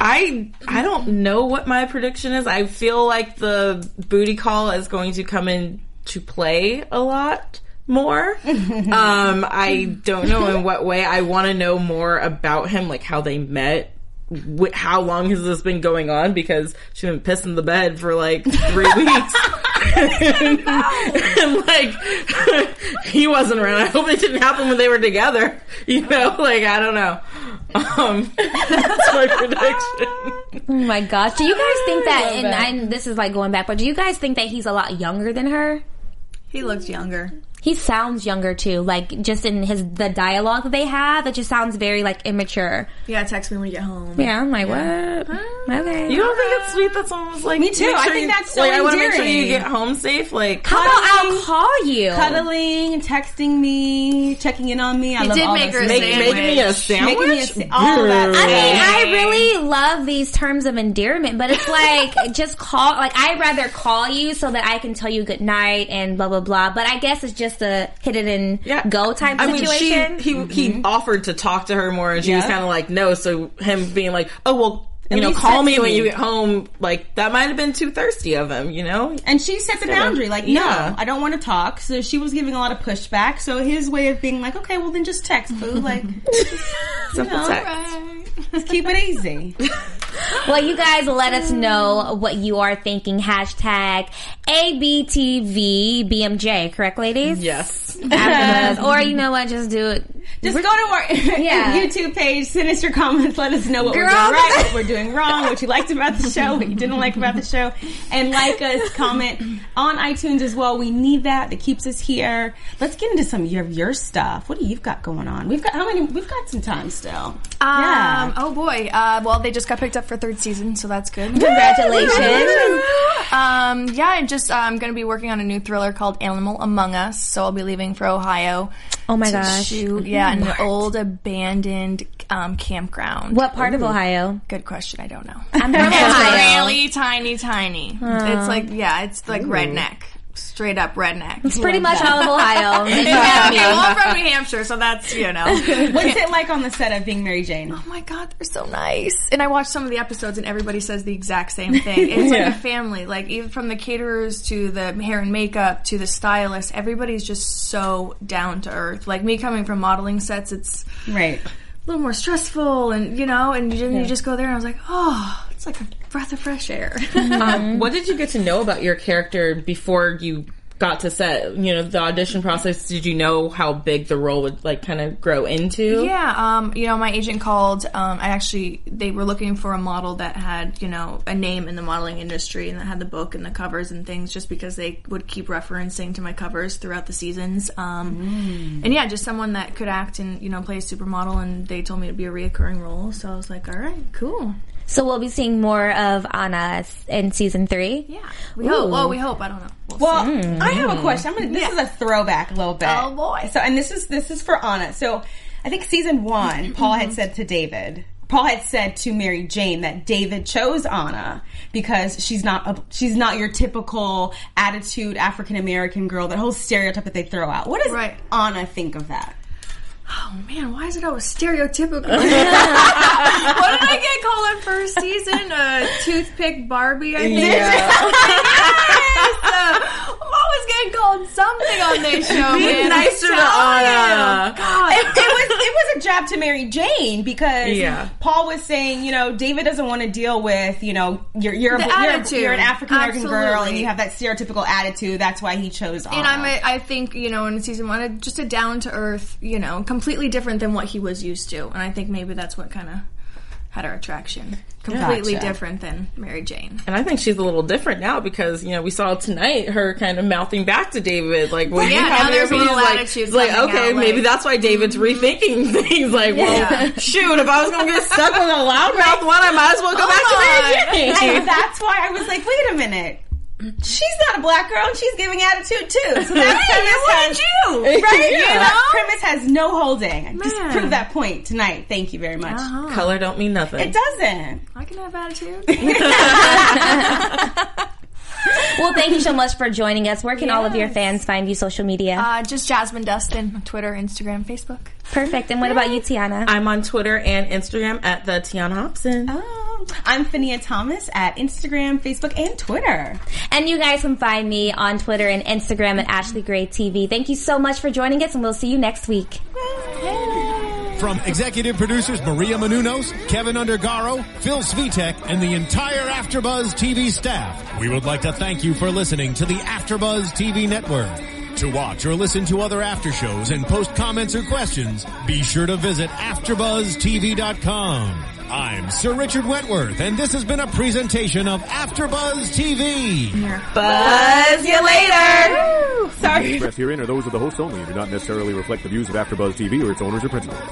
I I don't know what my prediction is. I feel like the booty call is going to come in to play a lot more. *laughs* um, I don't know in what way. I want to know more about him, like how they met. Wh- how long has this been going on? Because she's been pissing the bed for like three *laughs* weeks. *laughs* and like he wasn't around. I hope it didn't happen when they were together. You know, like I don't know. Um, that's my prediction. Oh my gosh. Do you guys think that, and that. I, this is like going back, but do you guys think that he's a lot younger than her? He looks younger. He sounds younger too, like just in his the dialogue that they have. It just sounds very like immature. Yeah, text me when you get home. Yeah, I'm like, what? Ah. Okay. You don't think it's sweet that someone was like, Me too. make I think you- that's so like I want to make sure you get home safe. Like, How about I'll call you? Cuddling, texting me, checking in on me. I He love did all make her make, sandwich. make me a sandwich. Making me a sa- all that. I mean, I really love these terms of endearment, but it's like *laughs* just call. Like I'd rather call you so that I can tell you good night and blah blah blah. But I guess it's just a hit it and Yeah. go type I mean, she he he mm-hmm. offered to talk to her more, and she was kind of like no. So him being like, oh well, you know, call me when me. you get home. Like that might have been too thirsty of him, you know. And she set the boundary, like, no, Yeah. I don't want to talk. So she was giving a lot of pushback. So his way of being like, okay, well then just text, boo. *laughs* Like, Simple know, text. just keep it easy. *laughs* Well, you guys let us know what you are thinking. Hashtag ABTVBMJ, correct, ladies? Yes. After. *laughs* Or you know what? Just do it. Just go to our Yeah. YouTube page, send us your comments, let us know what we're doing right, what we're doing wrong, what you liked about the show, what you didn't like about the show, and like us, comment on iTunes as well. We need that. That keeps us here. Let's get into some of your, your stuff. What do you've got going on? We've got how many? We've got some time still. Um, yeah. Oh boy. Uh, well, they just got picked up for third season, so that's good. Congratulations. Um, yeah, I'm just uh, I'm going to be working on a new thriller called Animal Among Us. So I'll be leaving for Ohio. Oh my to gosh. Shoot, yeah, in an old abandoned um, campground. What part of Ohio? Good question. I don't know. I'm from *laughs* It's Ohio. really tiny, tiny. It's like yeah, it's like redneck, straight up redneck. It's pretty much all of Ohio. *laughs* yeah, okay, well, I'm from New Hampshire, so that's you know. *laughs* What's it like on the set of being Mary Jane? Oh my god, they're so nice. And I watched some of the episodes and everybody says the exact same *laughs* thing. It's like a family. Like even from the caterers to the hair and makeup to the stylist, everybody's just so down to earth. Like me coming from modeling sets, it's Right. a little more stressful and you know, and you, you just go there and I was like, "Oh, it's like a breath of fresh air." *laughs* Um, what did you get to know about your character before you got to set? You know, the audition process. Did you know how big the role would like kind of grow into? Yeah, um, you know, my agent called. Um, I actually, they were looking for a model that had, you know, a name in the modeling industry and that had the book and the covers and things, just because they would keep referencing to my covers throughout the seasons. Um, And yeah, just someone that could act and you know play a supermodel. And they told me it'd be a reoccurring role, so I was like, all right, cool. So we'll be seeing more of Anna in season three. Yeah, we hope. Well, we hope. I don't know. We'll Well, see. I have a mm-hmm. question. I'm gonna. This is a throwback a little bit. Oh, boy. So, and this is this is for Anna. So, I think season one, *clears throat* Paul had said to David. Paul had said to Mary Jane that David chose Anna because she's not a, she's not your typical attitude African American girl. That whole stereotype that they throw out. What does Right. Anna think of that? Oh man, why is it always stereotypical? *laughs* what did I get called first season? A toothpick Barbie, I think. *laughs* yes! *laughs* Uh, always getting called something on this *laughs* show, Be man. nicer to Anna. God. it, it was it was a jab to Mary Jane because Yeah. Paul was saying, you know, David doesn't want to deal with, you know, you're you're a, you're, you're an African American girl and you have that stereotypical attitude. That's why he chose Anna. And I'm, a, I think, you know, in season one, just a down to earth, you know, completely different than what he was used to. And I think maybe that's what kind of attraction. Completely Gotcha. different than Mary Jane. And I think she's a little different now because you know we saw tonight her kind of mouthing back to David like when Yeah, you now have there's a your opinions, little like, attitude like okay out, maybe like- that's why David's mm-hmm. rethinking *laughs* things like well shoot if I was gonna get stuck with a loudmouth one I might as well go back to Mary Jane. and that's why I was like, wait a minute. She's not a black girl and she's giving attitude too. So that premise has, you? *laughs* right? Yeah. That premise has no holding. I Just prove that point tonight. Thank you very much. Color don't mean nothing. It doesn't. I can have attitude. *laughs* *laughs* Well, thank you so much for joining us. Where can all of your fans find you social media? uh, just Jasmine Dustin on Twitter, Instagram, Facebook. Perfect. And what about you, Tiana? I'm on Twitter and Instagram at the Tiana Hobson. Oh. I'm Finia Thomas at Instagram, Facebook, and Twitter. And you guys can find me on Twitter and Instagram at Ashley Gray TV. Thank you so much for joining us, and we'll see you next week. From executive producers Maria Menounos, Kevin Undergaro, Phil Svitek, and the entire AfterBuzz TV staff, we would like to thank you for listening to the AfterBuzz TV network. To watch or listen to other after shows and post comments or questions, be sure to visit AfterBuzzTV.com. I'm Sir Richard Wentworth, and this has been a presentation of AfterBuzz TV. Buzz you later. Sorry. Expressed herein are those of the hosts only and do not necessarily reflect the views of AfterBuzz TV or its owners or principals.